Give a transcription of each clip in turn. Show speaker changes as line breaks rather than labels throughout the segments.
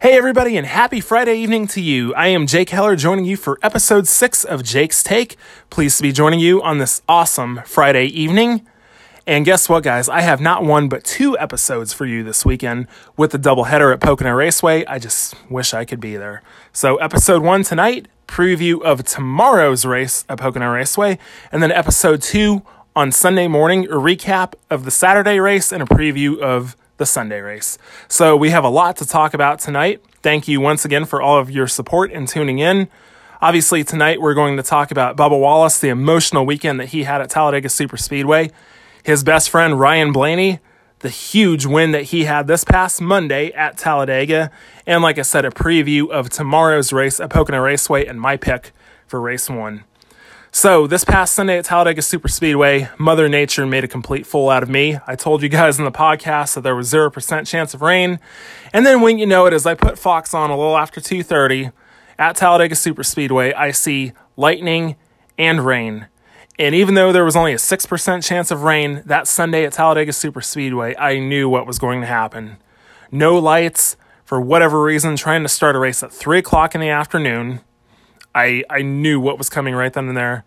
Hey, everybody, and happy Friday evening to you. I am Jake Heller joining you for episode six of Jake's Take. Pleased to be joining you on this awesome Friday evening. And guess what, guys? I have not one but two episodes for you this weekend with the doubleheader at Pocono Raceway. I just wish I could be there. So, episode one tonight, preview of tomorrow's race at Pocono Raceway, and then episode two on Sunday morning, a recap of the Saturday race and a preview of the Sunday race. So we have a lot to talk about tonight. Thank you once again for all of your support and tuning in. Obviously, tonight we're going to talk about Bubba Wallace, the emotional weekend that he had at Talladega Superspeedway, his best friend Ryan Blaney, the huge win that he had this past Monday at Talladega, and like I said, a preview of tomorrow's race at Pocono Raceway and my pick for race one. So, this past Sunday at Talladega Superspeedway, Mother Nature made a complete fool out of me. I told you guys in the podcast that there was 0% chance of rain. And then when you know it, as I put Fox on a little after 2:30 at Talladega Superspeedway, I see lightning and rain. And even though there was only a 6% chance of rain that Sunday at Talladega Superspeedway, I knew what was going to happen. No lights, for whatever reason, trying to start a race at 3 o'clock in the afternoon I I knew what was coming right then and there.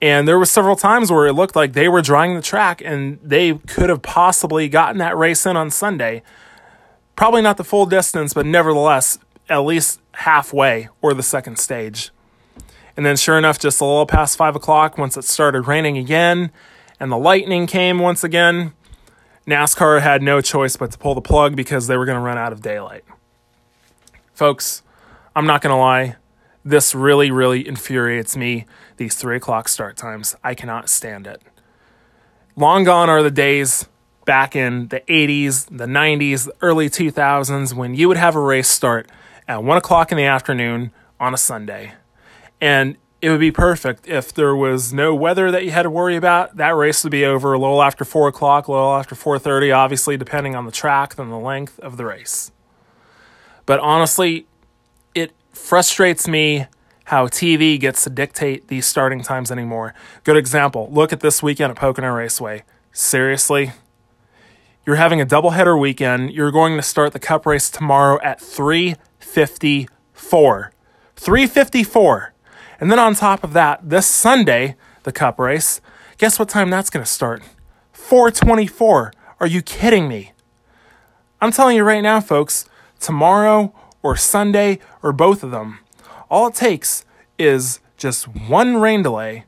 And there were several times where it looked like they were drawing the track and they could have possibly gotten that race in on Sunday. Probably not the full distance, but nevertheless, at least halfway or the second stage. And then, sure enough, just a little past five o'clock, once it started raining again and the lightning came once again, NASCAR had no choice but to pull the plug because they were going to run out of daylight. Folks, I'm not going to lie, this really, really infuriates me, these three o'clock start times. I cannot stand it. Long gone are the days back in the 80s, the 90s, the early 2000s when you would have a race start at one o'clock in the afternoon on a Sunday. And it would be perfect if there was no weather that you had to worry about. That race would be over a little after four o'clock, a little after four thirty, obviously depending on the track and the length of the race. But honestly, frustrates me how TV gets to dictate these starting times anymore. Good example. Look at this weekend at Pocono Raceway. Seriously? You're having a doubleheader weekend. You're going to start the cup race tomorrow at 354. 354. And then on top of that, this Sunday, the cup race, guess what time that's going to start? 424. Are you kidding me? I'm telling you right now, folks, tomorrow or Sunday or both of them. All it takes is just one rain delay,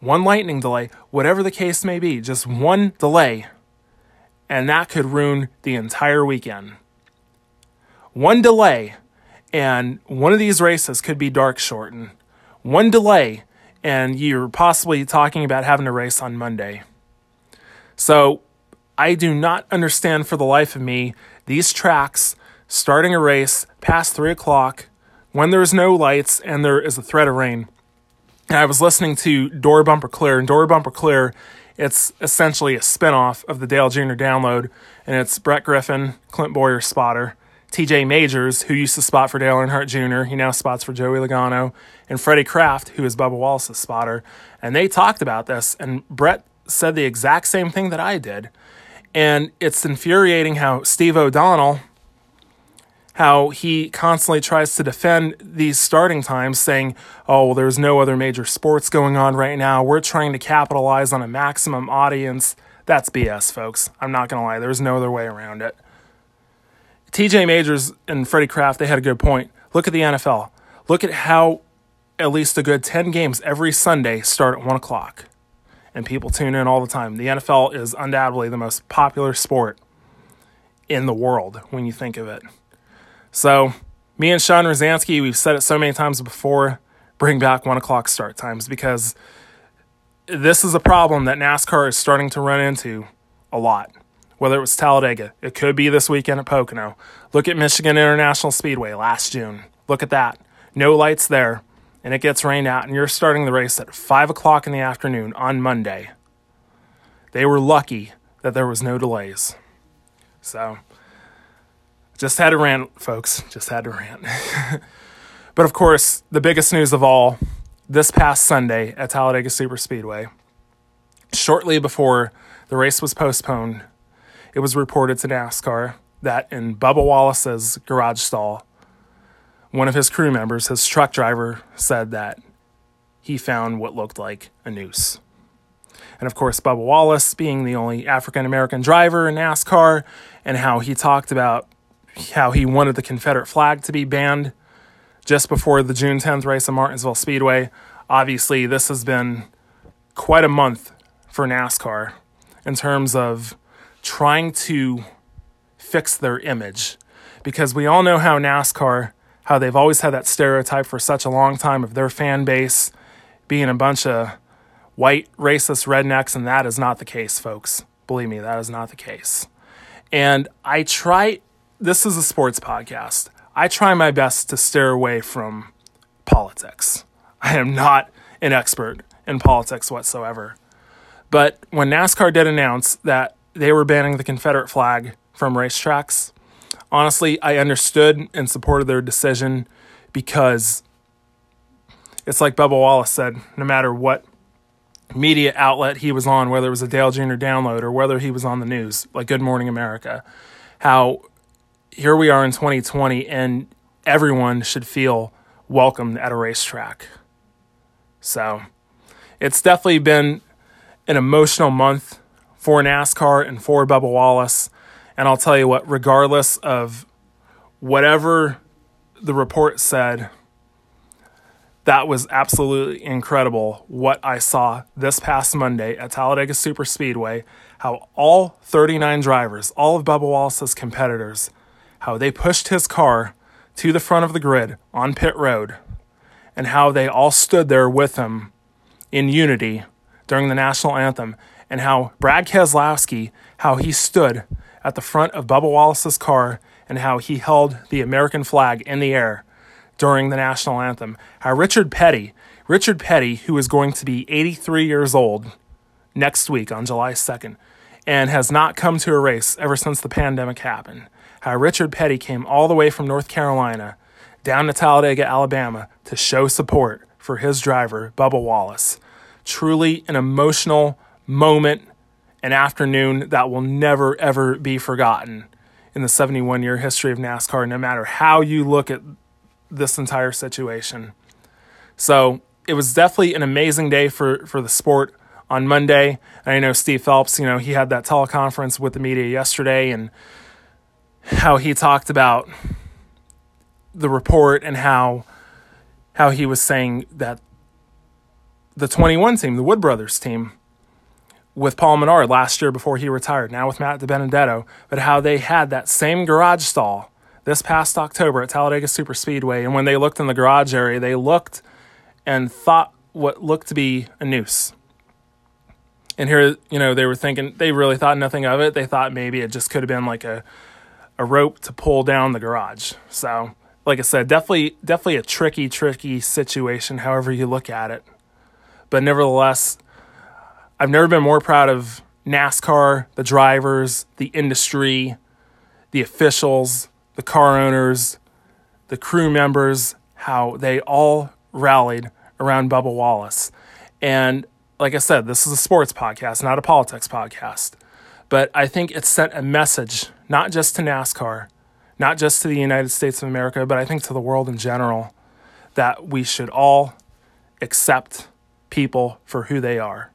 one lightning delay, whatever the case may be, just one delay, and that could ruin the entire weekend. One delay, and one of these races could be dark shortened. One delay, and you're possibly talking about having a race on Monday. So, I do not understand for the life of me these tracks starting a race past three o'clock when there's no lights and there is a threat of rain. And I was listening to Door Bumper Clear, and Door Bumper Clear, it's essentially a spinoff of the Dale Jr. download, and it's Brett Griffin, Clint Bowyer spotter, TJ Majors, who used to spot for Dale Earnhardt Jr., he now spots for Joey Logano, and Freddie Kraft, who is Bubba Wallace's spotter. And they talked about this, and Brett said the exact same thing that I did. And it's infuriating how Steve O'Donnell, how he constantly tries to defend these starting times, saying, oh, well, there's no other major sports going on right now. We're trying to capitalize on a maximum audience. That's BS, folks. I'm not going to lie. There's no other way around it. TJ Majors and Freddie Kraft, they had a good point. Look at the NFL. Look at how at least a good 10 games every Sunday start at 1 o'clock. And people tune in all the time. The NFL is undoubtedly the most popular sport in the world when you think of it. So, me and Sean Rosansky, we've said it so many times before bring back one o'clock start times because this is a problem that NASCAR is starting to run into a lot. Whether it was Talladega, it could be this weekend at Pocono. Look at Michigan International Speedway last June. Look at that. No lights there, and it gets rained out, and you're starting the race at 5 o'clock in the afternoon on Monday. They were lucky that there was no delays. So, just had to rant, folks. Just had to rant. but of course, the biggest news of all this past Sunday at Talladega Superspeedway, shortly before the race was postponed, it was reported to NASCAR that in Bubba Wallace's garage stall, one of his crew members, his truck driver, said that he found what looked like a noose. And of course, Bubba Wallace being the only African American driver in NASCAR, and how he talked about how he wanted the Confederate flag to be banned just before the June 10th race at Martinsville Speedway. Obviously, this has been quite a month for NASCAR in terms of trying to fix their image because we all know how NASCAR, how they've always had that stereotype for such a long time of their fan base being a bunch of white racist rednecks, and that is not the case, folks. Believe me, that is not the case. And I try, this is a sports podcast. I try my best to steer away from politics. I am not an expert in politics whatsoever. But when NASCAR did announce that they were banning the Confederate flag from racetracks, honestly, I understood and supported their decision because it's like Bubba Wallace said no matter what media outlet he was on, whether it was a Dale Jr. download or whether he was on the news, like Good Morning America, how here we are in 2020 and everyone should feel welcomed at a racetrack. So it's definitely been an emotional month for NASCAR and for Bubba Wallace. And I'll tell you what, regardless of whatever the report said, that was absolutely incredible what I saw this past Monday at Talladega Super Speedway. How all 39 drivers, all of Bubba Wallace's competitors, how they pushed his car to the front of the grid on pit road, and how they all stood there with him in unity during the national anthem, and how Brad Keselowski, how he stood at the front of Bubba Wallace's car, and how he held the American flag in the air during the national anthem. How Richard Petty, Richard Petty, who is going to be 83 years old next week on July 2nd, and has not come to a race ever since the pandemic happened. How Richard Petty came all the way from North Carolina down to Talladega, Alabama to show support for his driver, Bubba Wallace. Truly an emotional moment, an afternoon that will never, ever be forgotten in the 71 year history of NASCAR, no matter how you look at this entire situation. So it was definitely an amazing day for, for the sport on Monday. And I know Steve Phelps, you know, he had that teleconference with the media yesterday and how he talked about the report and how how he was saying that the 21 team, the Wood Brothers team, with Paul Menard last year before he retired, now with Matt DiBenedetto, but how they had that same garage stall this past October at Talladega Super Speedway. And when they looked in the garage area, they looked and thought what looked to be a noose. And here, you know, they were thinking, they really thought nothing of it. They thought maybe it just could have been like a, a rope to pull down the garage. So, like I said, definitely, definitely a tricky, tricky situation, however you look at it. But nevertheless, I've never been more proud of NASCAR, the drivers, the industry, the officials, the car owners, the crew members, how they all rallied around Bubba Wallace. And like I said, this is a sports podcast, not a politics podcast. But I think it sent a message, not just to NASCAR, not just to the United States of America, but I think to the world in general, that we should all accept people for who they are,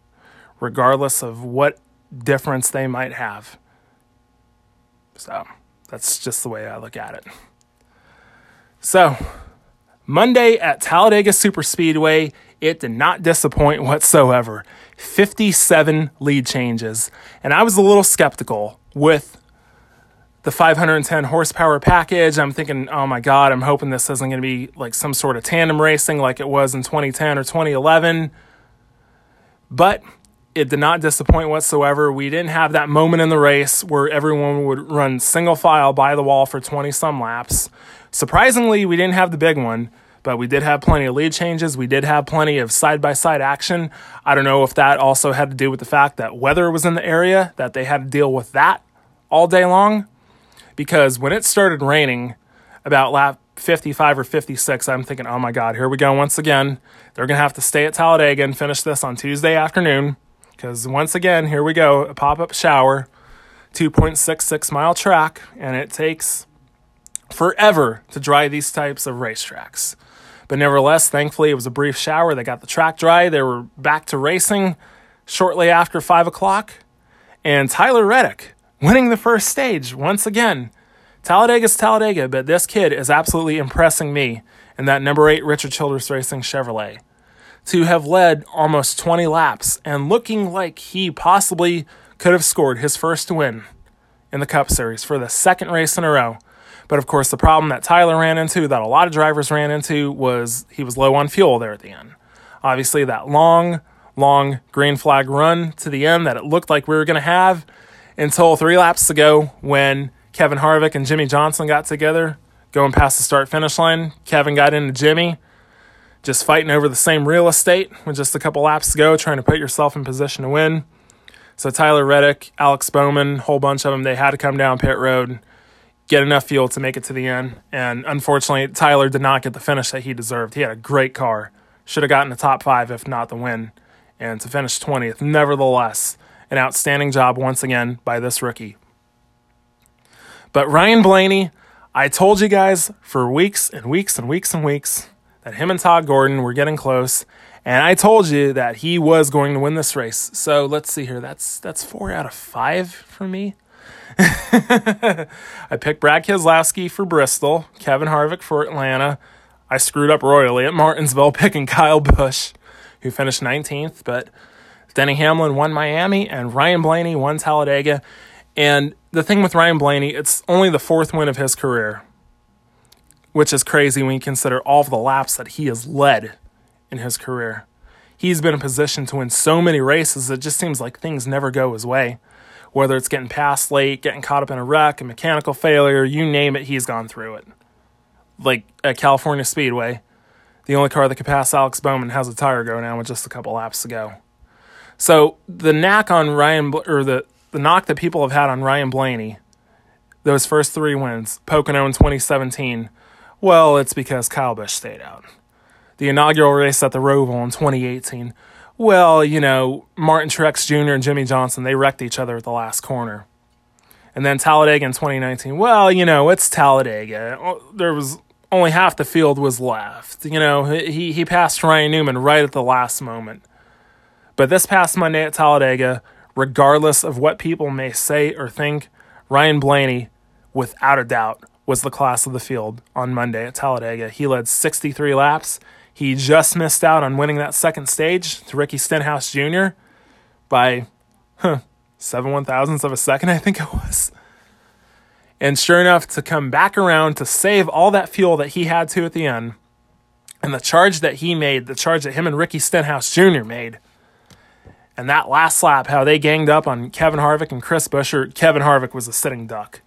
regardless of what difference they might have. So. That's just the way I look at it. So, Monday at Talladega Superspeedway, it did not disappoint whatsoever. 57 lead changes. And I was a little skeptical with the 510 horsepower package. I'm thinking, oh my God, I'm hoping this isn't going to be like some sort of tandem racing like it was in 2010 or 2011. But it did not disappoint whatsoever. We didn't have that moment in the race where everyone would run single file by the wall for 20 some laps. Surprisingly, we didn't have the big one, but we did have plenty of lead changes. We did have plenty of side by side action. I don't know if that also had to do with the fact that weather was in the area, that they had to deal with that all day long. Because when it started raining about lap 55 or 56, I'm thinking, oh my God, here we go once again. They're going to have to stay at Talladega and finish this on Tuesday afternoon because once again, here we go a pop up shower. 2.66 mile track, and it takes forever to dry these types of racetracks. But nevertheless, thankfully, it was a brief shower. They got the track dry. They were back to racing shortly after 5 o'clock. And Tyler Reddick winning the first stage once again. Talladega's Talladega, but this kid is absolutely impressing me in that number eight Richard Childress Racing Chevrolet. To have led almost 20 laps and looking like he possibly could have scored his first win in the Cup Series for the second race in a row. But of course, the problem that Tyler ran into, that a lot of drivers ran into, was he was low on fuel there at the end. Obviously, that long, long green flag run to the end that it looked like we were going to have until three laps ago when Kevin Harvick and Jimmie Johnson got together, going past the start finish line. Kevin got into Jimmie, just fighting over the same real estate with just a couple laps to go, trying to put yourself in position to win. So Tyler Reddick, Alex Bowman, whole bunch of them, they had to come down pit road get enough fuel to make it to the end. And unfortunately, Tyler did not get the finish that he deserved. He had a great car. Should have gotten the top five, if not the win. And to finish 20th, nevertheless, an outstanding job once again by this rookie. But Ryan Blaney, I told you guys for weeks and weeks and weeks and weeks that him and Todd Gordon were getting close. And I told you that he was going to win this race. So let's see here. That's that's four out of five for me. I picked Brad Keselowski for Bristol, Kevin Harvick for Atlanta. I screwed up royally at Martinsville picking Kyle Busch, who finished 19th, but Denny Hamlin won Miami and Ryan Blaney won Talladega. And the thing with Ryan Blaney, it's only the fourth win of his career, which is crazy when you consider all of the laps that he has led in his career. He's been in position to win so many races, it just seems like things never go his way whether it's getting passed late, getting caught up in a wreck, a mechanical failure, you name it, he's gone through it. Like at California Speedway, the only car that could pass Alex Bowman has a tire go down with just a couple laps to go. So the knack on Ryan, or the, the knock that people have had on Ryan Blaney, those first three wins, Pocono in 2017, well, it's because Kyle Busch stayed out. The inaugural race at the Roval in 2018, well, you know, Martin Truex Jr. and Jimmie Johnson, they wrecked each other at the last corner. And then Talladega in 2019, well, you know, it's Talladega. Oh, there was only half the field was left. You know, he, he passed Ryan Newman right at the last moment. But this past Monday at Talladega, regardless of what people may say or think, Ryan Blaney, without a doubt, was the class of the field on Monday at Talladega. He led 63 laps he just missed out on winning that second stage to Ricky Stenhouse Jr. by huh, seven one thousandths of a second, I think it was. And sure enough, to come back around to save all that fuel that he had to at the end, and the charge that he made, the charge that him and Ricky Stenhouse Jr. made, and that last lap, how they ganged up on Kevin Harvick and Chris Buescher. Kevin Harvick was a sitting duck.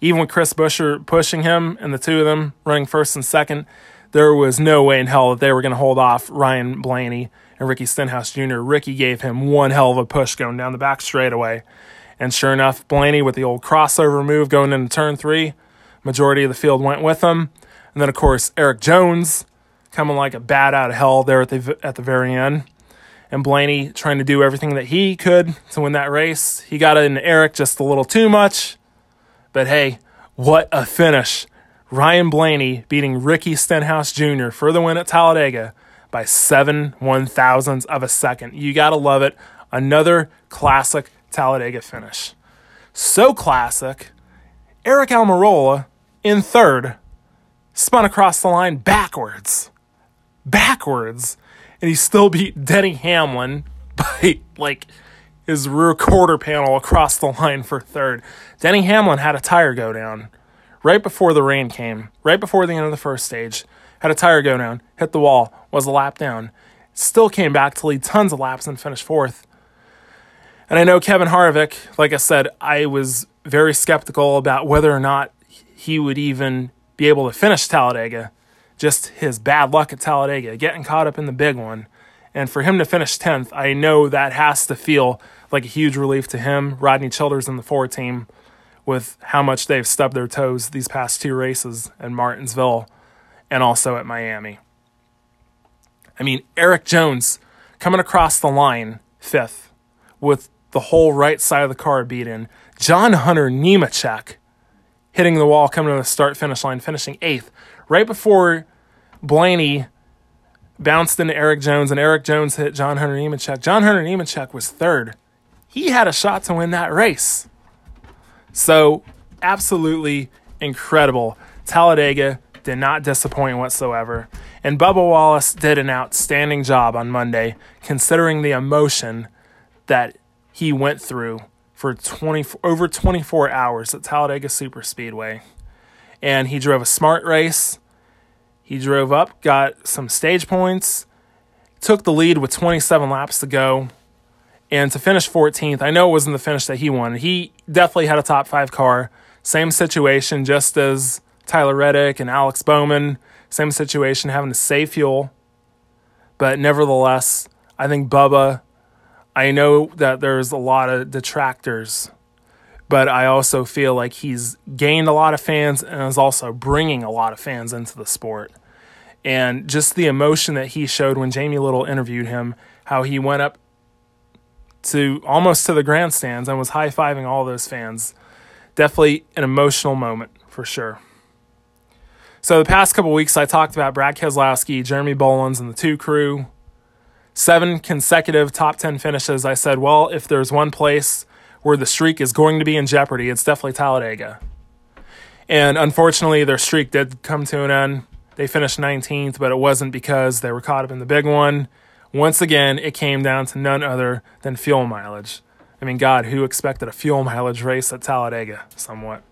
Even with Chris Buescher pushing him and the two of them running first and second, there was no way in hell that they were going to hold off Ryan Blaney and Ricky Stenhouse Jr. Ricky gave him one hell of a push going down the back straightaway. And sure enough, Blaney with the old crossover move going into turn three, majority of the field went with him. And then, of course, Erik Jones coming like a bat out of hell there at the, at the very end. And Blaney trying to do everything that he could to win that race. He got in Erik just a little too much. But hey, what a finish Ryan Blaney beating Ricky Stenhouse Jr. for the win at Talladega by seven one thousandths of a second. You gotta love it. Another classic Talladega finish. So classic, Aric Almirola in third spun across the line backwards. Backwards. And he still beat Denny Hamlin by like his rear quarter panel across the line for third. Denny Hamlin had a tire go down right before the rain came, right before the end of the first stage, had a tire go down, hit the wall, was a lap down. Still came back to lead tons of laps and finish fourth. And I know Kevin Harvick, like I said, I was very skeptical about whether or not he would even be able to finish Talladega. Just his bad luck at Talladega, getting caught up in the big one. And for him to finish 10th, I know that has to feel like a huge relief to him, Rodney Childers, and the four team with how much they've stubbed their toes these past two races in Martinsville and also at Miami. I mean, Erik Jones coming across the line fifth with the whole right side of the car beaten. John Hunter Nemechek hitting the wall, coming to the start finish line, finishing eighth, right before Blaney bounced into Erik Jones, and Erik Jones hit John Hunter Nemechek. John Hunter Nemechek was third. He had a shot to win that race. So, absolutely incredible. Talladega did not disappoint whatsoever. And Bubba Wallace did an outstanding job on Monday, considering the emotion that he went through for 20, over 24 hours at Talladega Superspeedway. And he drove a smart race. He drove up, got some stage points, took the lead with 27 laps to go. And to finish 14th, I know it wasn't the finish that he wanted. He definitely had a top five car. Same situation, just as Tyler Reddick and Alex Bowman. Same situation, having to save fuel. But nevertheless, I think Bubba, I know that there's a lot of detractors, but I also feel like he's gained a lot of fans and is also bringing a lot of fans into the sport. And just the emotion that he showed when Jamie Little interviewed him, how he went up to almost to the grandstands and was high fiving all those fans. Definitely an emotional moment for sure. So the past couple weeks, I talked about Brad Keselowski, Jeremy Bullins, and the two crew. Seven consecutive top 10 finishes. I said, well, if there's one place where the streak is going to be in jeopardy, it's definitely Talladega. And unfortunately, their streak did come to an end. They finished 19th, but it wasn't because they were caught up in the big one. Once again, it came down to none other than fuel mileage. I mean, God, who expected a fuel mileage race at Talladega? Somewhat.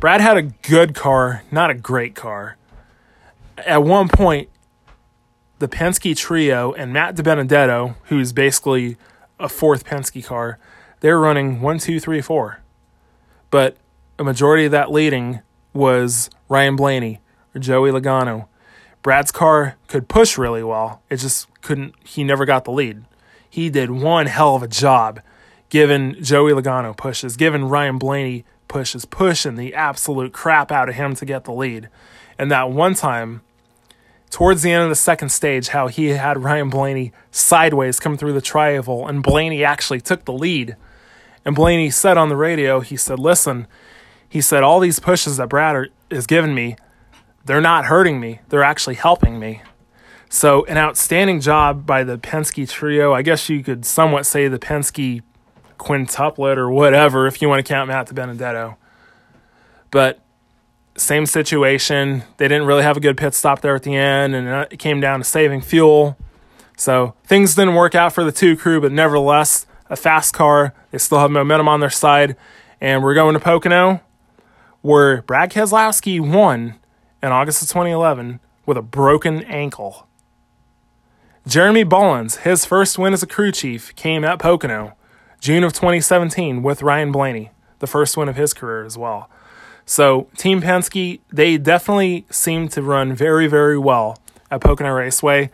Brad had a good car, not a great car. At one point, the Penske trio and Matt DiBenedetto, who's basically a fourth Penske car, they're running one, two, three, four. But a majority of that leading was Ryan Blaney or Joey Logano. Brad's car could push really well. It just couldn't, he never got the lead. He did one hell of a job giving Joey Logano pushes, giving Ryan Blaney pushes, pushing the absolute crap out of him to get the lead. And that one time, towards the end of the second stage, how he had Ryan Blaney sideways come through the tri-oval, and Blaney actually took the lead. And Blaney said on the radio, he said, Listen, he said, all these pushes that Brad are, is giving me, they're not hurting me, they're actually helping me. So, an outstanding job by the Penske trio. I guess you could somewhat say the Penske quintuplet or whatever if you want to count Matt benedetto But same situation. They didn't really have a good pit stop there at the end, and it came down to saving fuel. So things didn't work out for the two crew, but nevertheless, a fast car. They still have momentum on their side. And we're going to Pocono, where Brad Keselowski won in August of 2011 with a broken ankle. Jeremy Bullins, his first win as a crew chief, came at Pocono. June of 2017 with Ryan Blaney, the first win of his career as well. So, Team Penske, they definitely seem to run very, very well at Pocono Raceway.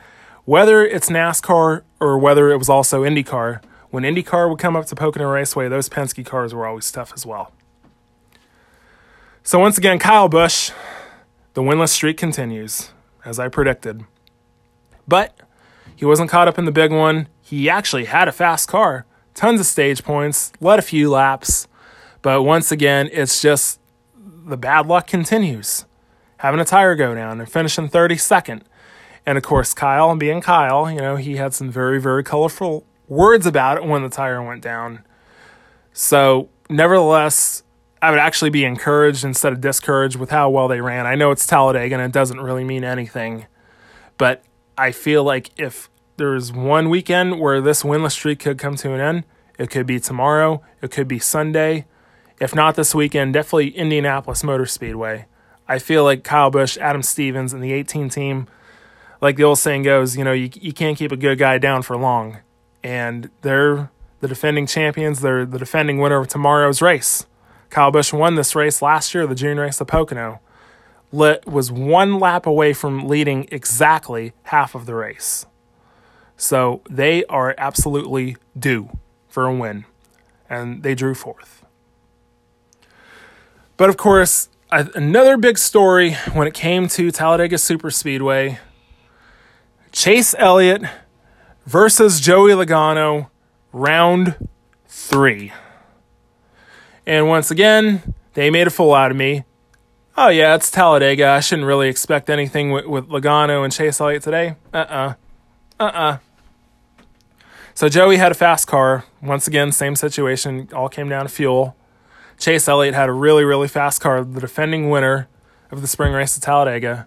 Whether it's NASCAR or whether it was also IndyCar, when IndyCar would come up to Pocono Raceway, those Penske cars were always tough as well. So, once again, Kyle Busch, the winless streak continues, as I predicted. But he wasn't caught up in the big one. He actually had a fast car tons of stage points, led a few laps, but once again, it's just the bad luck continues. Having a tire go down and finishing 32nd. And of course, Kyle, being Kyle, you know, he had some very, very colorful words about it when the tire went down. So, nevertheless, I would actually be encouraged instead of discouraged with how well they ran. I know it's Talladega and it doesn't really mean anything, but I feel like if there's one weekend where this winless streak could come to an end. It could be tomorrow. It could be Sunday. If not this weekend, definitely Indianapolis Motor Speedway. I feel like Kyle Busch, Adam Stevens, and the 18 team, like the old saying goes, you know, you, you can't keep a good guy down for long. And they're the defending champions. They're the defending winner of tomorrow's race. Kyle Busch won this race last year, the June race of Pocono. Lit was one lap away from leading exactly half of the race. So they are absolutely due for a win, and they drew fourth. But of course, another big story when it came to Talladega Superspeedway Chase Elliott versus Joey Logano round three. And once again, they made a fool out of me. Oh, yeah, it's Talladega. I shouldn't really expect anything with, with Logano and Chase Elliott today. Uh uh-uh. uh. Uh uh. So Joey had a fast car. Once again, same situation. All came down to fuel. Chase Elliott had a really, really fast car, the defending winner of the spring race at Talladega.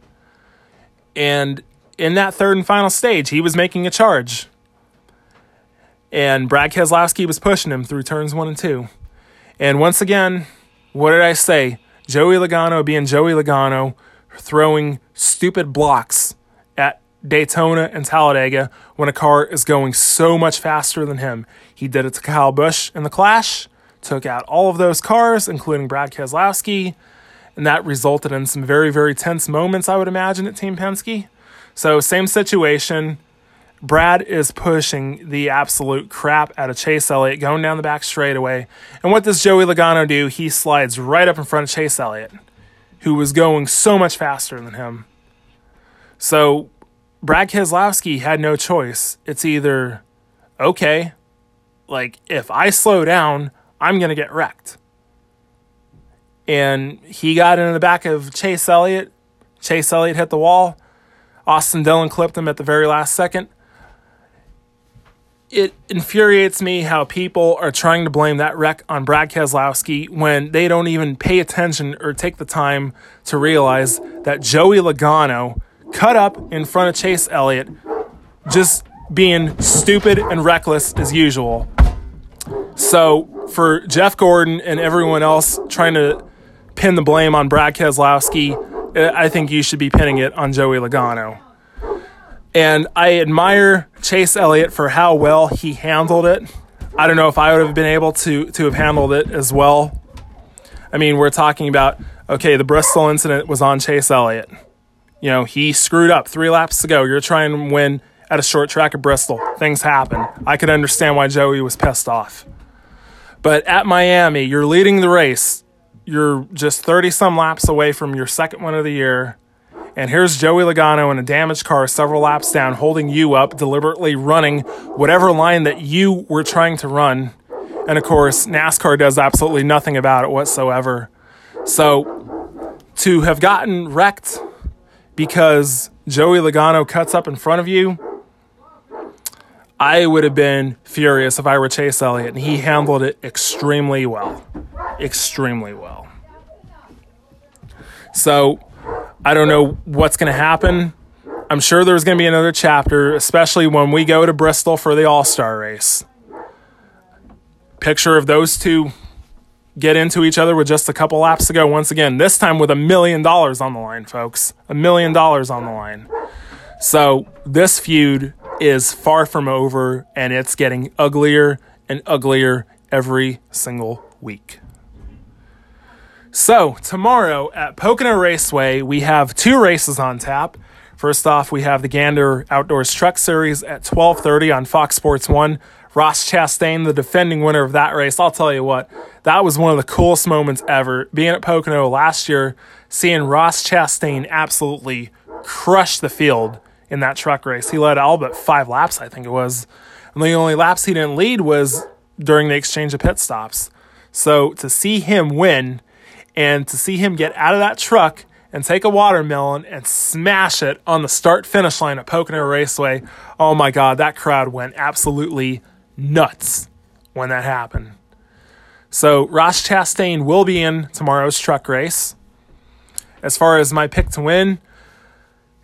And in that third and final stage, he was making a charge. And Brad Keselowski was pushing him through turns one and two. And once again, what did I say? Joey Logano being Joey Logano, throwing stupid blocks at Daytona and Talladega when a car is going so much faster than him. He did it to Kyle Busch in the Clash, took out all of those cars, including Brad Keselowski, and that resulted in some very, very tense moments, I would imagine, at Team Penske. So, same situation. Brad is pushing the absolute crap out of Chase Elliott going down the back straightaway. And what does Joey Logano do? He slides right up in front of Chase Elliott, who was going so much faster than him. So Brad Keselowski had no choice. It's either, okay, like if I slow down, I'm going to get wrecked. And he got into the back of Chase Elliott. Chase Elliott hit the wall. Austin Dillon clipped him at the very last second it infuriates me how people are trying to blame that wreck on Brad Keselowski when they don't even pay attention or take the time to realize that Joey Logano cut up in front of Chase Elliott, just being stupid and reckless as usual. So, for Jeff Gordon and everyone else trying to pin the blame on Brad Keselowski, eh, I think you should be pinning it on Joey Logano. And I admire Chase Elliott for how well he handled it. I don't know if I would have been able to to have handled it as well. I mean, we're talking about okay, the Bristol incident was on Chase Elliott. You know, he screwed up three laps to go. You're trying to win at a short track at Bristol. Things happen. I could understand why Joey was pissed off. But at Miami, you're leading the race. You're just 30 some laps away from your second one of the year and here's Joey Logano in a damaged car several laps down, holding you up, deliberately running whatever line that you were trying to run. And of course, NASCAR does absolutely nothing about it whatsoever. So to have gotten wrecked because Joey Logano cuts up in front of you, I would have been furious if I were Chase Elliott, and he handled it extremely well. Extremely well. So I don't know what's going to happen. I'm sure there's going to be another chapter, especially when we go to Bristol for the All Star race. Picture of those two get into each other with just a couple laps to go. Once again, this time with a million dollars on the line, folks. A million dollars on the line. So this feud is far from over, and it's getting uglier and uglier every single week. So, tomorrow at Pocono Raceway, we have two races on tap. First off, we have the Gander Outdoors Truck Series at 12:30 on Fox Sports 1. Ross Chastain, the defending winner of that race. I'll tell you what, that was one of the coolest moments ever. Being at Pocono last year, seeing Ross Chastain absolutely crush the field in that truck race. He led all but five laps, I think it was. And the only laps he didn't lead was during the exchange of pit stops. So to see him win and to see him get out of that truck and take a watermelon and smash it on the start finish line at Pocono Raceway, oh my God, that crowd went absolutely nuts when that happened. So Ross Chastain will be in tomorrow's truck race. As far as my pick to win,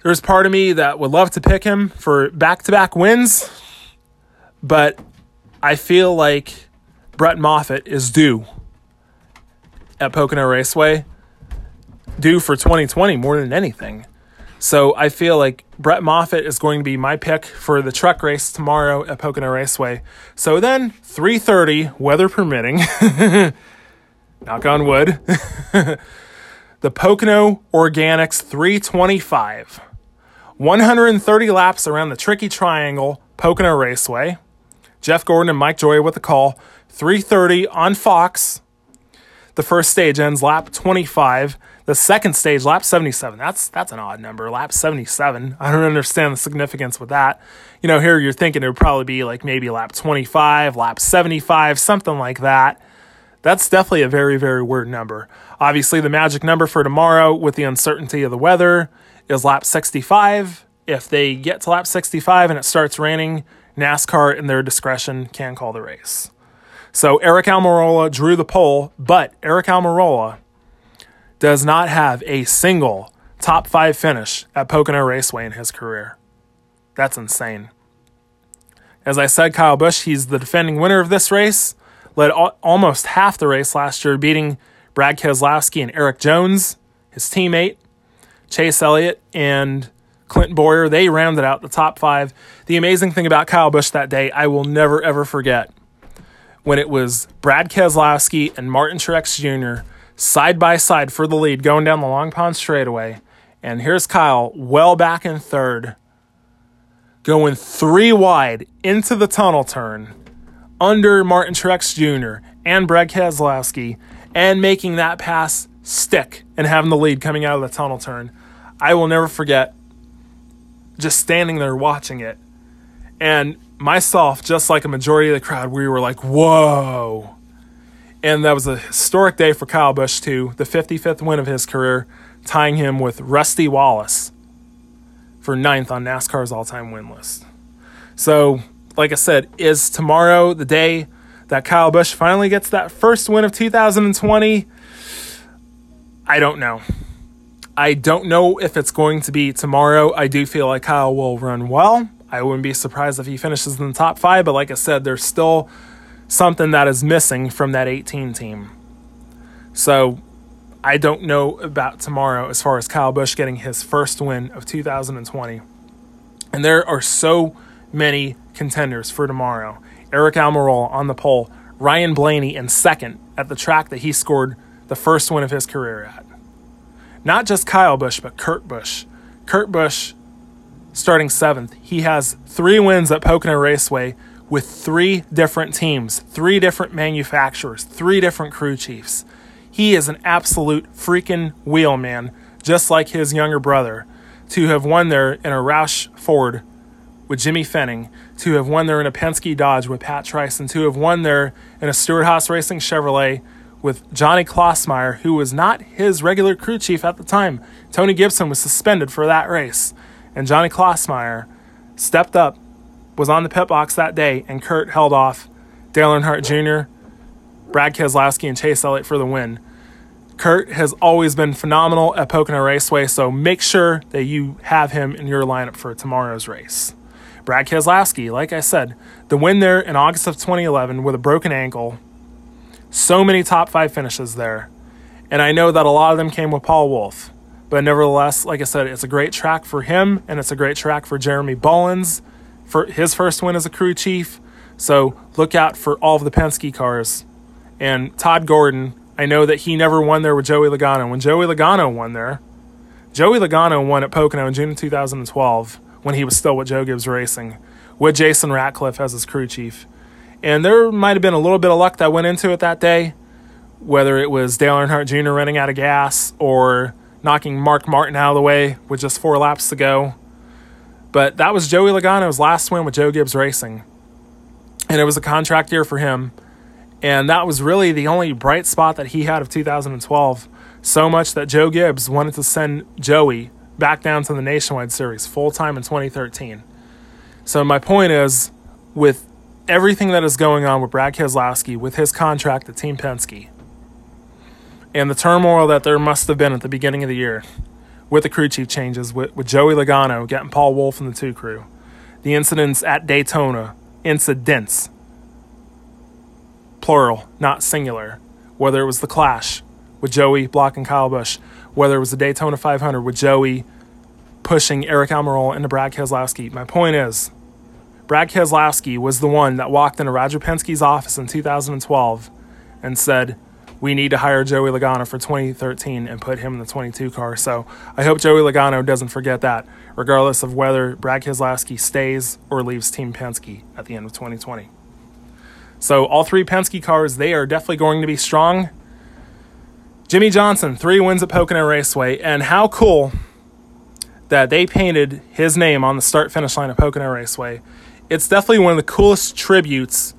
there's part of me that would love to pick him for back to back wins, but I feel like Brett Moffitt is due at Pocono Raceway due for 2020 more than anything. So I feel like Brett Moffitt is going to be my pick for the truck race tomorrow at Pocono Raceway. So then 3:30, weather permitting, knock on wood, the Pocono Organics 325. 130 laps around the tricky triangle, Pocono Raceway. Jeff Gordon and Mike Joy with the call. 3:30 on Fox The first stage ends lap 25. The second stage, lap 77. That's that's an odd number. Lap 77. I don't understand the significance with that. You know, here you're thinking it would probably be like maybe lap 25, lap 75, something like that. That's definitely a very, very weird number. Obviously, the magic number for tomorrow, with the uncertainty of the weather, is lap 65. If they get to lap 65 and it starts raining, NASCAR, in their discretion, can call the race. So Aric Almirola drew the pole, but Aric Almirola does not have a single top five finish at Pocono Raceway in his career. That's insane. As I said, Kyle Busch, he's the defending winner of this race, led al- almost half the race last year, beating Brad Keselowski and Erik Jones, his teammate, Chase Elliott, and Clint Bowyer. They rounded out the top five. The amazing thing about Kyle Busch that day, I will never ever forget when it was Brad Keselowski and Martin Truex Jr. side by side for the lead going down the Long Pond straightaway. And here's Kyle well back in third, going three wide into the tunnel turn under Martin Truex Jr. and Brad Keselowski and making that pass stick and having the lead coming out of the tunnel turn. I will never forget just standing there watching it. And myself, just like a majority of the crowd, we were like, whoa. And that was a historic day for Kyle Busch, too. The 55th win of his career, tying him with Rusty Wallace for ninth on NASCAR's all time win list. So, like I said, is tomorrow the day that Kyle Busch finally gets that first win of 2020? I don't know. I don't know if it's going to be tomorrow. I do feel like Kyle will run well. I wouldn't be surprised if he finishes in the top five, but like I said, there's still something that is missing from that 18 team. So I don't know about tomorrow as far as Kyle Busch getting his first win of 2020. And there are so many contenders for tomorrow. Aric Almirola on the pole, Ryan Blaney in second at the track that he scored the first win of his career at. Not just Kyle Busch, but Kurt Busch. Kurt Busch starting seventh. He has three wins at Pocono Raceway with three different teams, three different manufacturers, three different crew chiefs. He is an absolute freaking wheelman, just like his younger brother. To have won there in a Roush Ford with Jimmy Fennig, to have won there in a Penske Dodge with Pat Tryson, and to have won there in a Stewart-Haas Racing Chevrolet with Johnny Klausmeier, who was not his regular crew chief at the time. Tony Gibson was suspended for that race and Johnny Klausmeier stepped up, was on the pit box that day, and Kurt held off Dale Earnhardt Jr., Brad Keselowski, and Chase Elliott for the win. Kurt has always been phenomenal at Pocono Raceway, so make sure that you have him in your lineup for tomorrow's race. Brad Keselowski, like I said, the win there in August of 2011 with a broken ankle. So many top five finishes there. And I know that a lot of them came with Paul Wolfe. But nevertheless, like I said, it's a great track for him, and it's a great track for Jeremy Bullins for his first win as a crew chief. So look out for all of the Penske cars. And Todd Gordon, I know that he never won there with Joey Logano. When Joey Logano won there, Joey Logano won at Pocono in June of 2012 when he was still with Joe Gibbs Racing with Jason Ratcliffe as his crew chief. And there might have been a little bit of luck that went into it that day, whether it was Dale Earnhardt Jr. running out of gas or knocking Mark Martin out of the way with just four laps to go. But that was Joey Logano's last win with Joe Gibbs Racing. And it was a contract year for him. And that was really the only bright spot that he had of 2012. So much that Joe Gibbs wanted to send Joey back down to the Nationwide Series full time in 2013. So, my point is with everything that is going on with Brad Keselowski, with his contract at Team Penske, and the turmoil that there must have been at the beginning of the year with the crew chief changes, with, with Joey Logano getting Paul Wolfe in the two crew, the incidents at Daytona, incidents, plural, not singular, whether it was the clash with Joey blocking Kyle Busch, whether it was the Daytona 500 with Joey pushing Aric Almirola into Brad Keselowski. My point is, Brad Keselowski was the one that walked into Roger Penske's office in 2012 and said, we need to hire Joey Logano for 2013 and put him in the 22 car. So I hope Joey Logano doesn't forget that, regardless of whether Brad Keselowski stays or leaves Team Penske at the end of 2020. So all three Penske cars, they are definitely going to be strong. Jimmie Johnson, three wins at Pocono Raceway, and how cool that they painted his name on the start finish line of Pocono Raceway. It's definitely one of the coolest tributes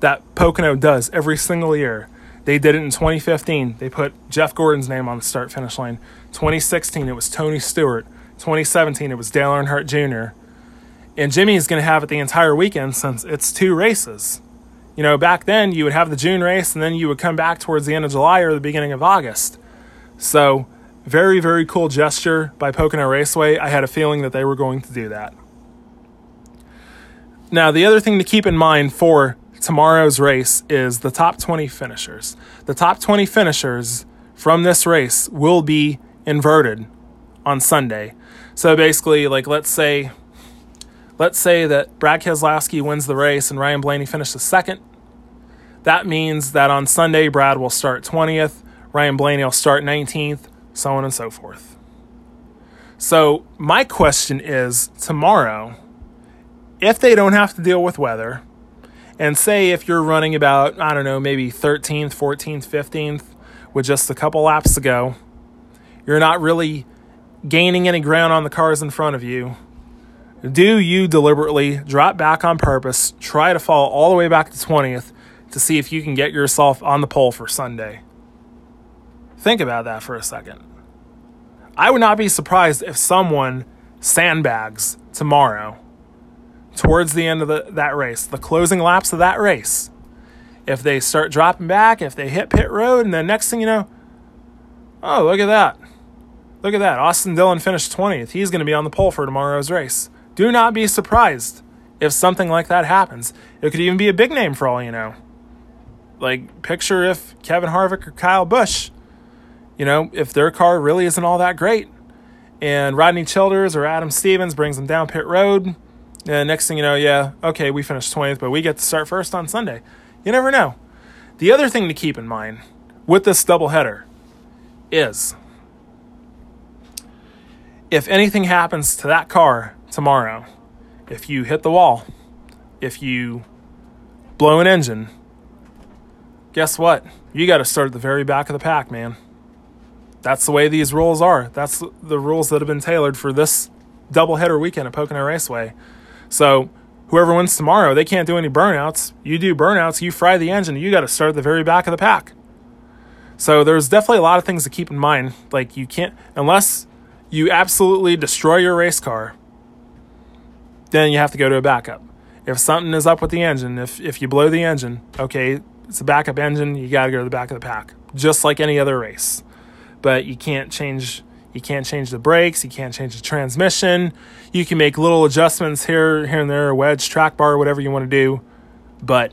that Pocono does every single year. They did it in 2015. They put Jeff Gordon's name on the start finish line. 2016, it was Tony Stewart. 2017, it was Dale Earnhardt Jr. And Jimmie is going to have it the entire weekend since it's two races. You know, back then you would have the June race and then you would come back towards the end of July or the beginning of August. So, very, very cool gesture by Pocono Raceway. I had a feeling that they were going to do that. Now, the other thing to keep in mind for tomorrow's race is the top 20 finishers. The top 20 finishers from this race will be inverted on Sunday. So basically, like let's say let's say that Brad Keselowski wins the race and Ryan Blaney finishes second. That means that on Sunday Brad will start 20th, Ryan Blaney will start 19th, so on and so forth. So, my question is tomorrow, if they don't have to deal with weather, and say if you're running about, I don't know, maybe 13th, 14th, 15th with just a couple laps to go, you're not really gaining any ground on the cars in front of you. Do you deliberately drop back on purpose, try to fall all the way back to 20th to see if you can get yourself on the pole for Sunday? Think about that for a second. I would not be surprised if someone sandbags tomorrow towards the end of the, that race, the closing laps of that race. If they start dropping back, if they hit pit road, and the next thing you know, oh, look at that. Look at that. Austin Dillon finished 20th. He's going to be on the pole for tomorrow's race. Do not be surprised if something like that happens. It could even be a big name for all you know. Like, picture if Kevin Harvick or Kyle Busch, you know, if their car really isn't all that great, and Rodney Childers or Adam Stevens brings them down pit road and next thing you know, yeah, okay, we finished 20th, but we get to start first on Sunday. You never know. The other thing to keep in mind with this doubleheader is if anything happens to that car tomorrow, if you hit the wall, if you blow an engine, guess what? You got to start at the very back of the pack, man. That's the way these rules are. That's the rules that have been tailored for this doubleheader weekend at Pocono Raceway. So whoever wins tomorrow, they can't do any burnouts. You do burnouts, you fry the engine, you got to start at the very back of the pack. So there's definitely a lot of things to keep in mind. Like you can't unless you absolutely destroy your race car, then you have to go to a backup. If something is up with the engine, if if you blow the engine, okay, it's a backup engine, you got to go to the back of the pack, just like any other race. But you can't change you can't change the brakes. You can't change the transmission. You can make little adjustments here, here and there, wedge, track bar, whatever you want to do. But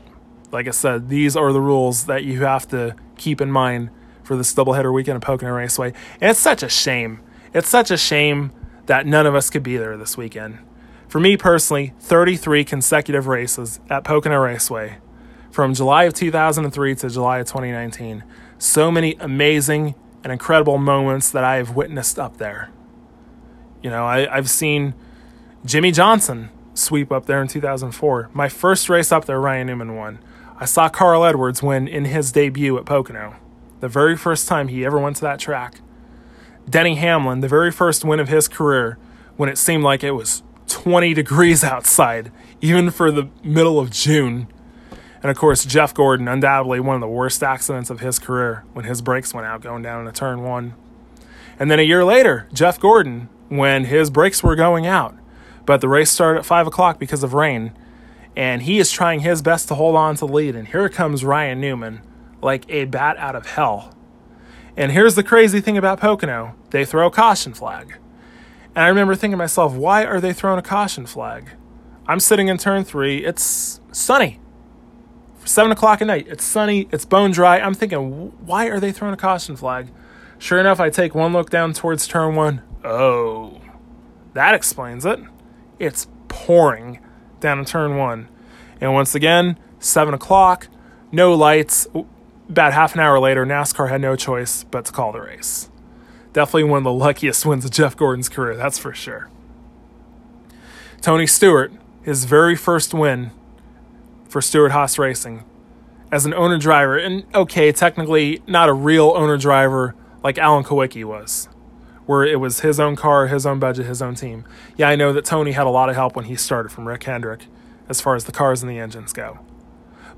like I said, these are the rules that you have to keep in mind for this doubleheader weekend of Pocono Raceway. And it's such a shame. It's such a shame that none of us could be there this weekend. For me personally, 33 consecutive races at Pocono Raceway from July of 2003 to July of 2019. So many amazing and incredible moments that I have witnessed up there. You know, I, I've seen Jimmie Johnson sweep up there in 2004. My first race up there, Ryan Newman won. I saw Carl Edwards win in his debut at Pocono, the very first time he ever went to that track. Denny Hamlin, the very first win of his career, when it seemed like it was 20 degrees outside, even for the middle of June. And of course, Jeff Gordon, undoubtedly one of the worst accidents of his career when his brakes went out going down in a turn one. And then a year later, Jeff Gordon, when his brakes were going out, but the race started at 5 o'clock because of rain, and he is trying his best to hold on to the lead. And here comes Ryan Newman, like a bat out of hell. And here's the crazy thing about Pocono they throw a caution flag. And I remember thinking to myself, why are they throwing a caution flag? I'm sitting in turn three, it's sunny seven o'clock at night. It's sunny. It's bone dry. I'm thinking, why are they throwing a caution flag? Sure enough, I take one look down towards turn one. Oh, that explains it. It's pouring down in turn one. And once again, seven o'clock, no lights. About half an hour later, NASCAR had no choice but to call the race. Definitely one of the luckiest wins of Jeff Gordon's career, that's for sure. Tony Stewart, his very first win for Stewart Haas Racing as an owner driver, and okay, technically not a real owner driver like Alan Kulwicki was, where it was his own car, his own budget, his own team. Yeah, I know that Tony had a lot of help when he started from Rick Hendrick as far as the cars and the engines go.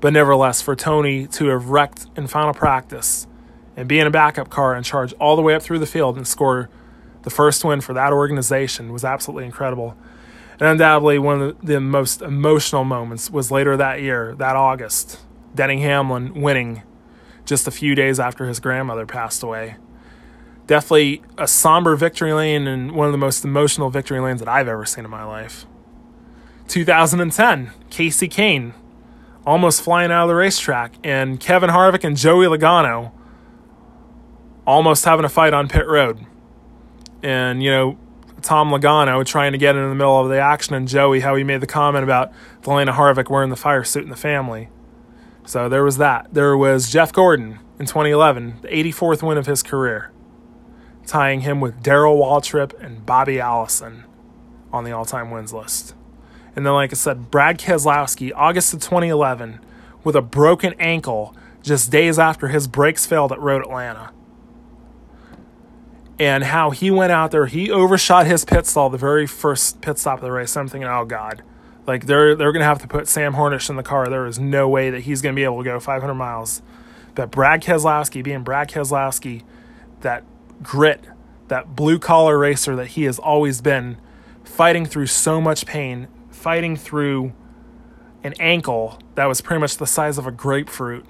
But nevertheless, for Tony to have wrecked in final practice and be in a backup car and charge all the way up through the field and score the first win for that organization was absolutely incredible. And undoubtedly, one of the most emotional moments was later that year, that August, Denny Hamlin winning just a few days after his grandmother passed away. Definitely a somber victory lane and one of the most emotional victory lanes that I've ever seen in my life. 2010, Casey Kahne almost flying out of the racetrack, and Kevin Harvick and Joey Logano almost having a fight on pit road. And, you know, Tom Logano trying to get in the middle of the action, and Joey, how he made the comment about DeLana Harvick wearing the fire suit in the family. So there was that. There was Jeff Gordon in 2011, the 84th win of his career, tying him with Darrell Waltrip and Bobby Allison on the all time wins list. And then, like I said, Brad Keselowski, August of 2011, with a broken ankle just days after his brakes failed at Road Atlanta. And how he went out there, he overshot his pit stall the very first pit stop of the race. I'm thinking, oh God, like they're they're gonna have to put Sam Hornish in the car. There is no way that he's gonna be able to go 500 miles. But Brad Keselowski, being Brad Keselowski, that grit, that blue collar racer that he has always been, fighting through so much pain, fighting through an ankle that was pretty much the size of a grapefruit,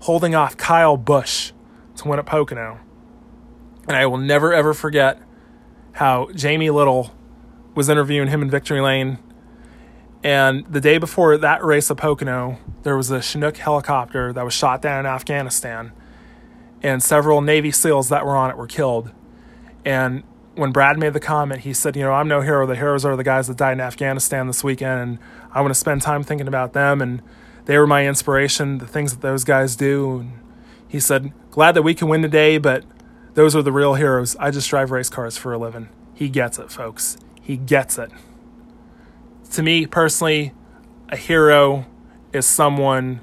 holding off Kyle Busch to win at Pocono. And I will never ever forget how Jamie Little was interviewing him in Victory Lane. And the day before that race at Pocono, there was a Chinook helicopter that was shot down in Afghanistan, and several Navy SEALs that were on it were killed. And when Brad made the comment, he said, You know, I'm no hero. The heroes are the guys that died in Afghanistan this weekend, and I want to spend time thinking about them. And they were my inspiration, the things that those guys do. And he said, Glad that we can win today, but those are the real heroes. I just drive race cars for a living. He gets it, folks. He gets it. To me personally, a hero is someone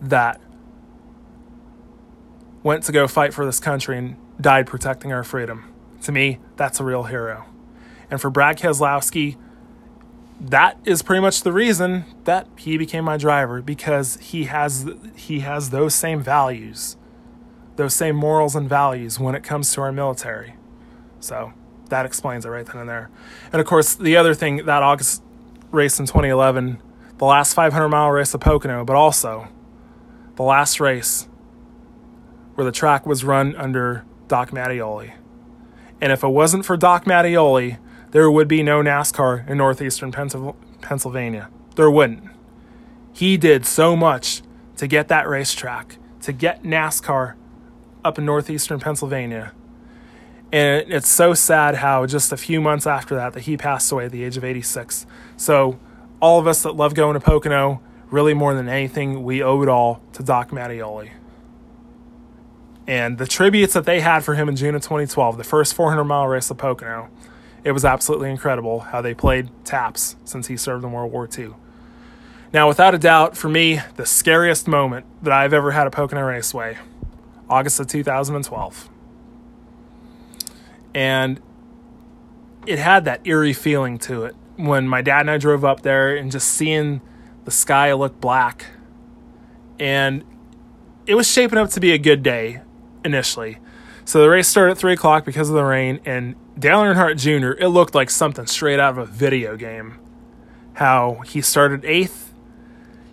that went to go fight for this country and died protecting our freedom. To me, that's a real hero. And for Brad Keselowski, that is pretty much the reason that he became my driver because he has he has those same values, those same morals and values when it comes to our military. So that explains it right then and there. And of course, the other thing that August race in 2011, the last 500 mile race of Pocono, but also the last race where the track was run under Doc Mattioli. And if it wasn't for Doc Mattioli, there would be no NASCAR in northeastern Pennsylvania. There wouldn't. He did so much to get that racetrack, to get NASCAR up in northeastern Pennsylvania. And it's so sad how just a few months after that that he passed away at the age of 86. So all of us that love going to Pocono, really more than anything, we owe it all to Doc Mattioli. And the tributes that they had for him in June of 2012, the first 400 mile race of Pocono, it was absolutely incredible how they played taps since he served in World War II. Now, without a doubt, for me, the scariest moment that I've ever had at Pocono Raceway, August of 2012. And it had that eerie feeling to it when my dad and I drove up there and just seeing the sky look black. And it was shaping up to be a good day initially. So the race started at 3 o'clock because of the rain, and Dale Earnhardt Jr., it looked like something straight out of a video game. How he started eighth,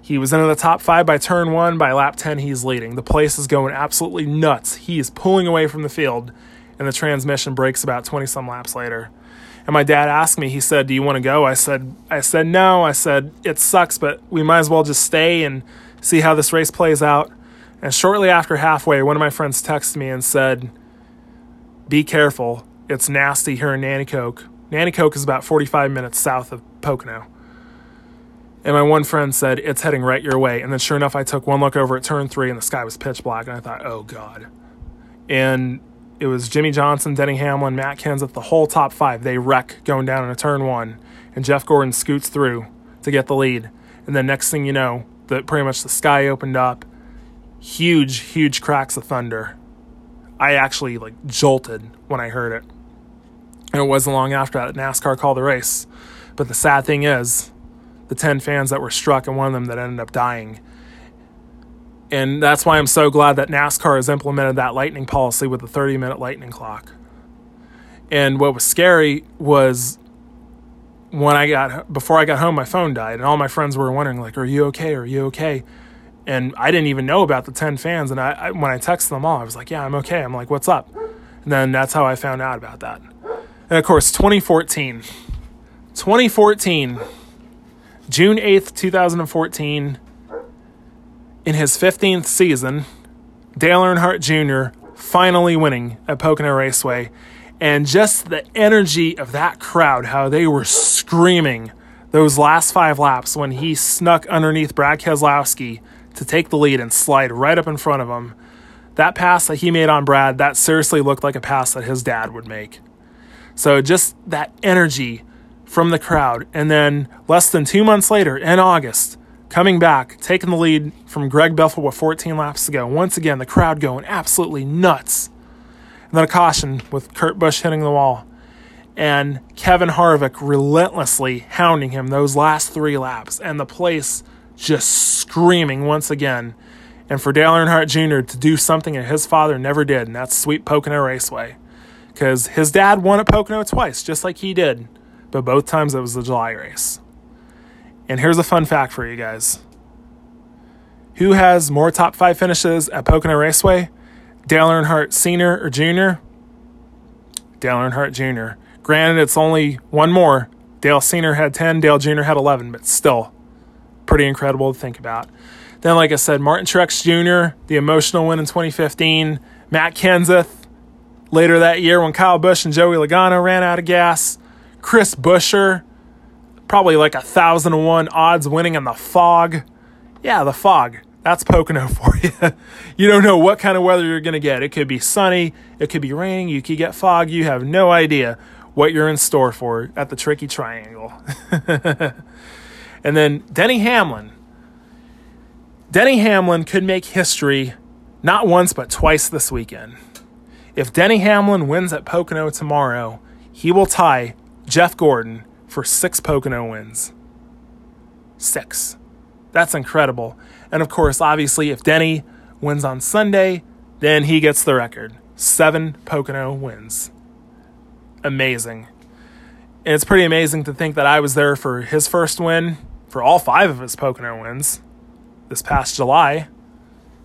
he was into the top five by turn one. By lap 10, he's leading. The place is going absolutely nuts. He is pulling away from the field, and the transmission breaks about 20 some laps later. And my dad asked me, he said, Do you want to go? I said, I said, no. I said, it sucks, but we might as well just stay and see how this race plays out. And shortly after halfway, one of my friends texted me and said, Be careful. It's nasty here in Nanticoke. Nanticoke is about 45 minutes south of Pocono. And my one friend said, It's heading right your way. And then sure enough, I took one look over at turn three and the sky was pitch black. And I thought, Oh God. And it was Jimmie Johnson, Denny Hamlin, Matt Kenseth, the whole top five. They wreck going down in a turn one. And Jeff Gordon scoots through to get the lead. And then next thing you know, the, pretty much the sky opened up huge, huge cracks of thunder. I actually like jolted when I heard it. And it wasn't long after that NASCAR called the race. But the sad thing is, the 10 fans that were struck and one of them that ended up dying. And that's why I'm so glad that NASCAR has implemented that lightning policy with the 30 minute lightning clock. And what was scary was when I got before I got home, my phone died, and all my friends were wondering, like, "Are you okay? Are you okay?" And I didn't even know about the ten fans. And I, I when I texted them all, I was like, "Yeah, I'm okay." I'm like, "What's up?" And then that's how I found out about that. And of course, 2014, 2014, June 8th, 2014, in his 15th season, Dale Earnhardt Jr. finally winning at Pocono Raceway and just the energy of that crowd, how they were screaming those last five laps when he snuck underneath Brad Keselowski to take the lead and slide right up in front of him. That pass that he made on Brad, that seriously looked like a pass that his dad would make. So just that energy from the crowd. And then less than two months later, in August, coming back, taking the lead from Greg Biffle with 14 laps to go. Once again, the crowd going absolutely nuts and then a caution with Kurt Busch hitting the wall. And Kevin Harvick relentlessly hounding him those last three laps, and the place just screaming once again. And for Dale Earnhardt Jr. to do something that his father never did, and that's sweep Pocono Raceway. Because his dad won at Pocono twice, just like he did, but both times it was the July race. And here's a fun fact for you guys Who has more top five finishes at Pocono Raceway? Dale Earnhardt Sr. or Jr.? Dale Earnhardt Jr. Granted, it's only one more. Dale Sr. had 10, Dale Jr. had 11, but still pretty incredible to think about. Then, like I said, Martin Truex Jr., the emotional win in 2015, Matt Kenseth later that year when Kyle Busch and Joey Logano ran out of gas, Chris Buescher, probably like a thousand to one odds winning in the fog. Yeah, the fog. That's Pocono for you. you don't know what kind of weather you're going to get. It could be sunny, it could be raining, you could get fog. You have no idea what you're in store for at the Tricky Triangle. and then Denny Hamlin. Denny Hamlin could make history not once but twice this weekend. If Denny Hamlin wins at Pocono tomorrow, he will tie Jeff Gordon for six Pocono wins. Six. That's incredible. And of course, obviously, if Denny wins on Sunday, then he gets the record. Seven Pocono wins. Amazing. And it's pretty amazing to think that I was there for his first win, for all five of his Pocono wins this past July.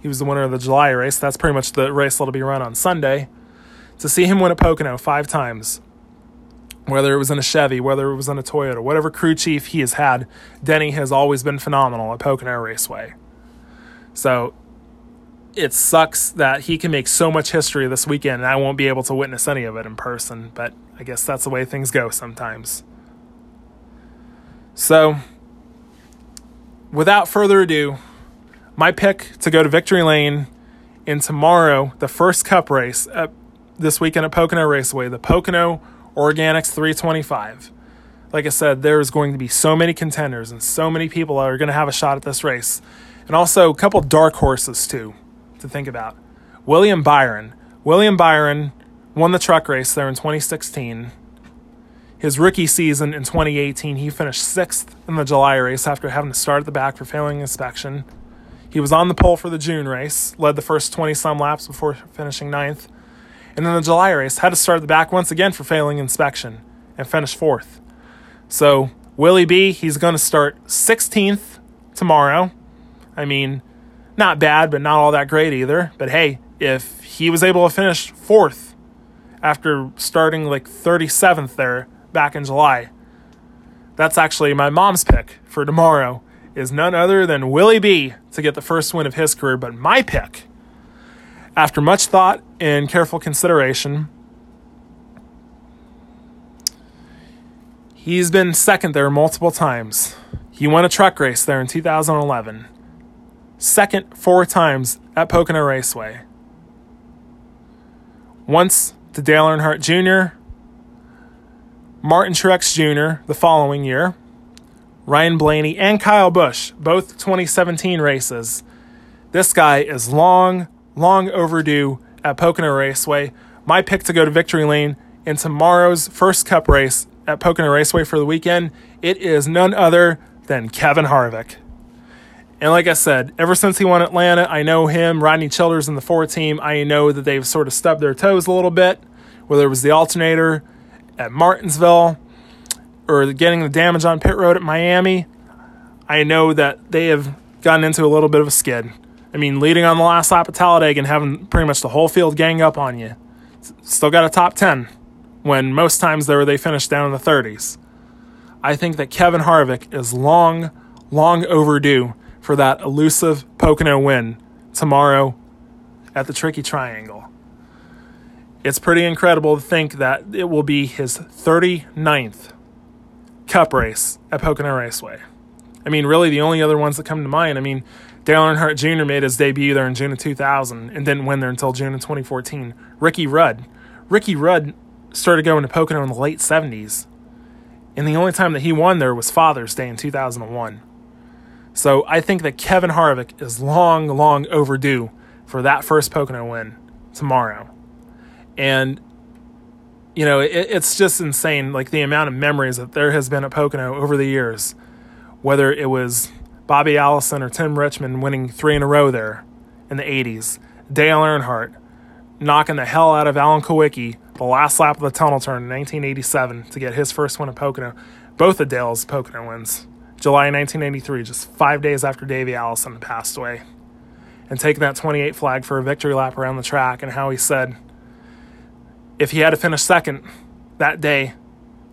He was the winner of the July race. That's pretty much the race that'll be run on Sunday. To see him win at Pocono five times whether it was in a Chevy, whether it was in a Toyota, whatever crew chief he has had, Denny has always been phenomenal at Pocono Raceway. So it sucks that he can make so much history this weekend and I won't be able to witness any of it in person, but I guess that's the way things go sometimes. So, without further ado, my pick to go to Victory Lane in tomorrow, the first cup race at, this weekend at Pocono Raceway, the Pocono Organics 325. Like I said, there's going to be so many contenders and so many people that are going to have a shot at this race. And also a couple dark horses, too, to think about. William Byron. William Byron won the truck race there in 2016. His rookie season in 2018, he finished sixth in the July race after having to start at the back for failing inspection. He was on the pole for the June race, led the first 20 some laps before finishing ninth and in the July race had to start the back once again for failing inspection and finish fourth. So Willie B, he's going to start 16th tomorrow. I mean, not bad, but not all that great either. But hey, if he was able to finish fourth after starting like 37th there back in July, that's actually my mom's pick for tomorrow is none other than Willie B to get the first win of his career. But my pick after much thought and careful consideration, he's been second there multiple times. He won a truck race there in 2011. Second four times at Pocono Raceway. Once to Dale Earnhardt Jr., Martin Truex Jr. the following year, Ryan Blaney, and Kyle Busch, both 2017 races This guy is long, long overdue at Pocono Raceway. My pick to go to Victory Lane in tomorrow's first cup race at Pocono Raceway for the weekend, it is none other than Kevin Harvick. And like I said, ever since he won Atlanta, I know him, Rodney Childers, and the four team. I know that they've sort of stubbed their toes a little bit, whether it was the alternator at Martinsville or getting the damage on pit road at Miami. I know that they have gotten into a little bit of a skid. I mean, leading on the last lap of Talladega and having pretty much the whole field gang up on you. Still got a top 10 when most times there they finished down in the 30s. I think that Kevin Harvick is long, long overdue for that elusive Pocono win tomorrow at the Tricky Triangle. It's pretty incredible to think that it will be his 39th Cup race at Pocono Raceway. I mean, really, the only other ones that come to mind, I mean, Dale Earnhardt Jr. made his debut there in June of 2000 and didn't win there until June of 2014. Ricky Rudd. Ricky Rudd started going to Pocono in the late 70s. And the only time that he won there was Father's Day in 2001. So I think that Kevin Harvick is long, long overdue for that first Pocono win tomorrow. And, you know, it, it's just insane, like the amount of memories that there has been at Pocono over the years, whether it was Bobby Allison or Tim Richmond winning three in a row there in the 80s, Dale Earnhardt knocking the hell out of Alan Kulwicki the last lap of the tunnel turn in 1987 to get his first win at Pocono. Both of Dale's Pocono wins. July 1983, just five days after Davey Allison passed away. And taking that 28 flag for a victory lap around the track, and how he said if he had to finish second that day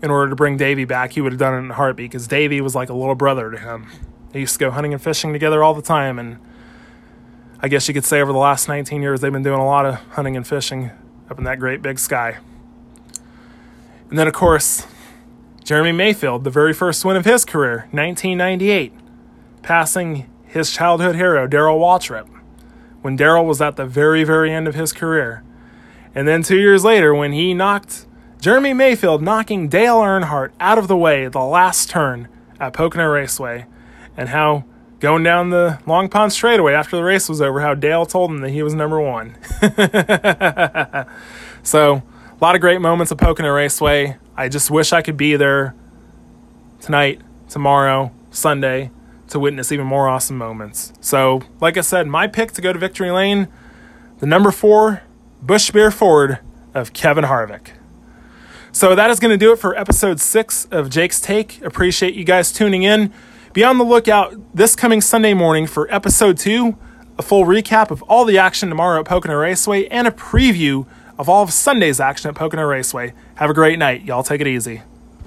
in order to bring Davey back, he would have done it in a heartbeat because Davey was like a little brother to him. They used to go hunting and fishing together all the time, and I guess you could say over the last 19 years they've been doing a lot of hunting and fishing up in that great big sky. And then, of course, Jeremy Mayfield, the very first win of his career, 1998, passing his childhood hero, Darrell Waltrip, when Darrell was at the very, very end of his career. And then two years later, when he knocked Jeremy Mayfield, knocking Dale Earnhardt out of the way the last turn at Pocono Raceway, and how going down the Long Pond straightaway after the race was over, how Dale told him that he was number one. so, a lot of great moments at Pocono Raceway. I just wish I could be there tonight, tomorrow, Sunday to witness even more awesome moments. So, like I said, my pick to go to Victory Lane, the number four Busch Beer Ford of Kevin Harvick. So that is going to do it for episode six of Jake's Take. Appreciate you guys tuning in. Be on the lookout this coming Sunday morning for episode two, a full recap of all the action tomorrow at Pocono Raceway, and a preview of all of Sunday's action at Pocono Raceway. Have a great night. Y'all take it easy.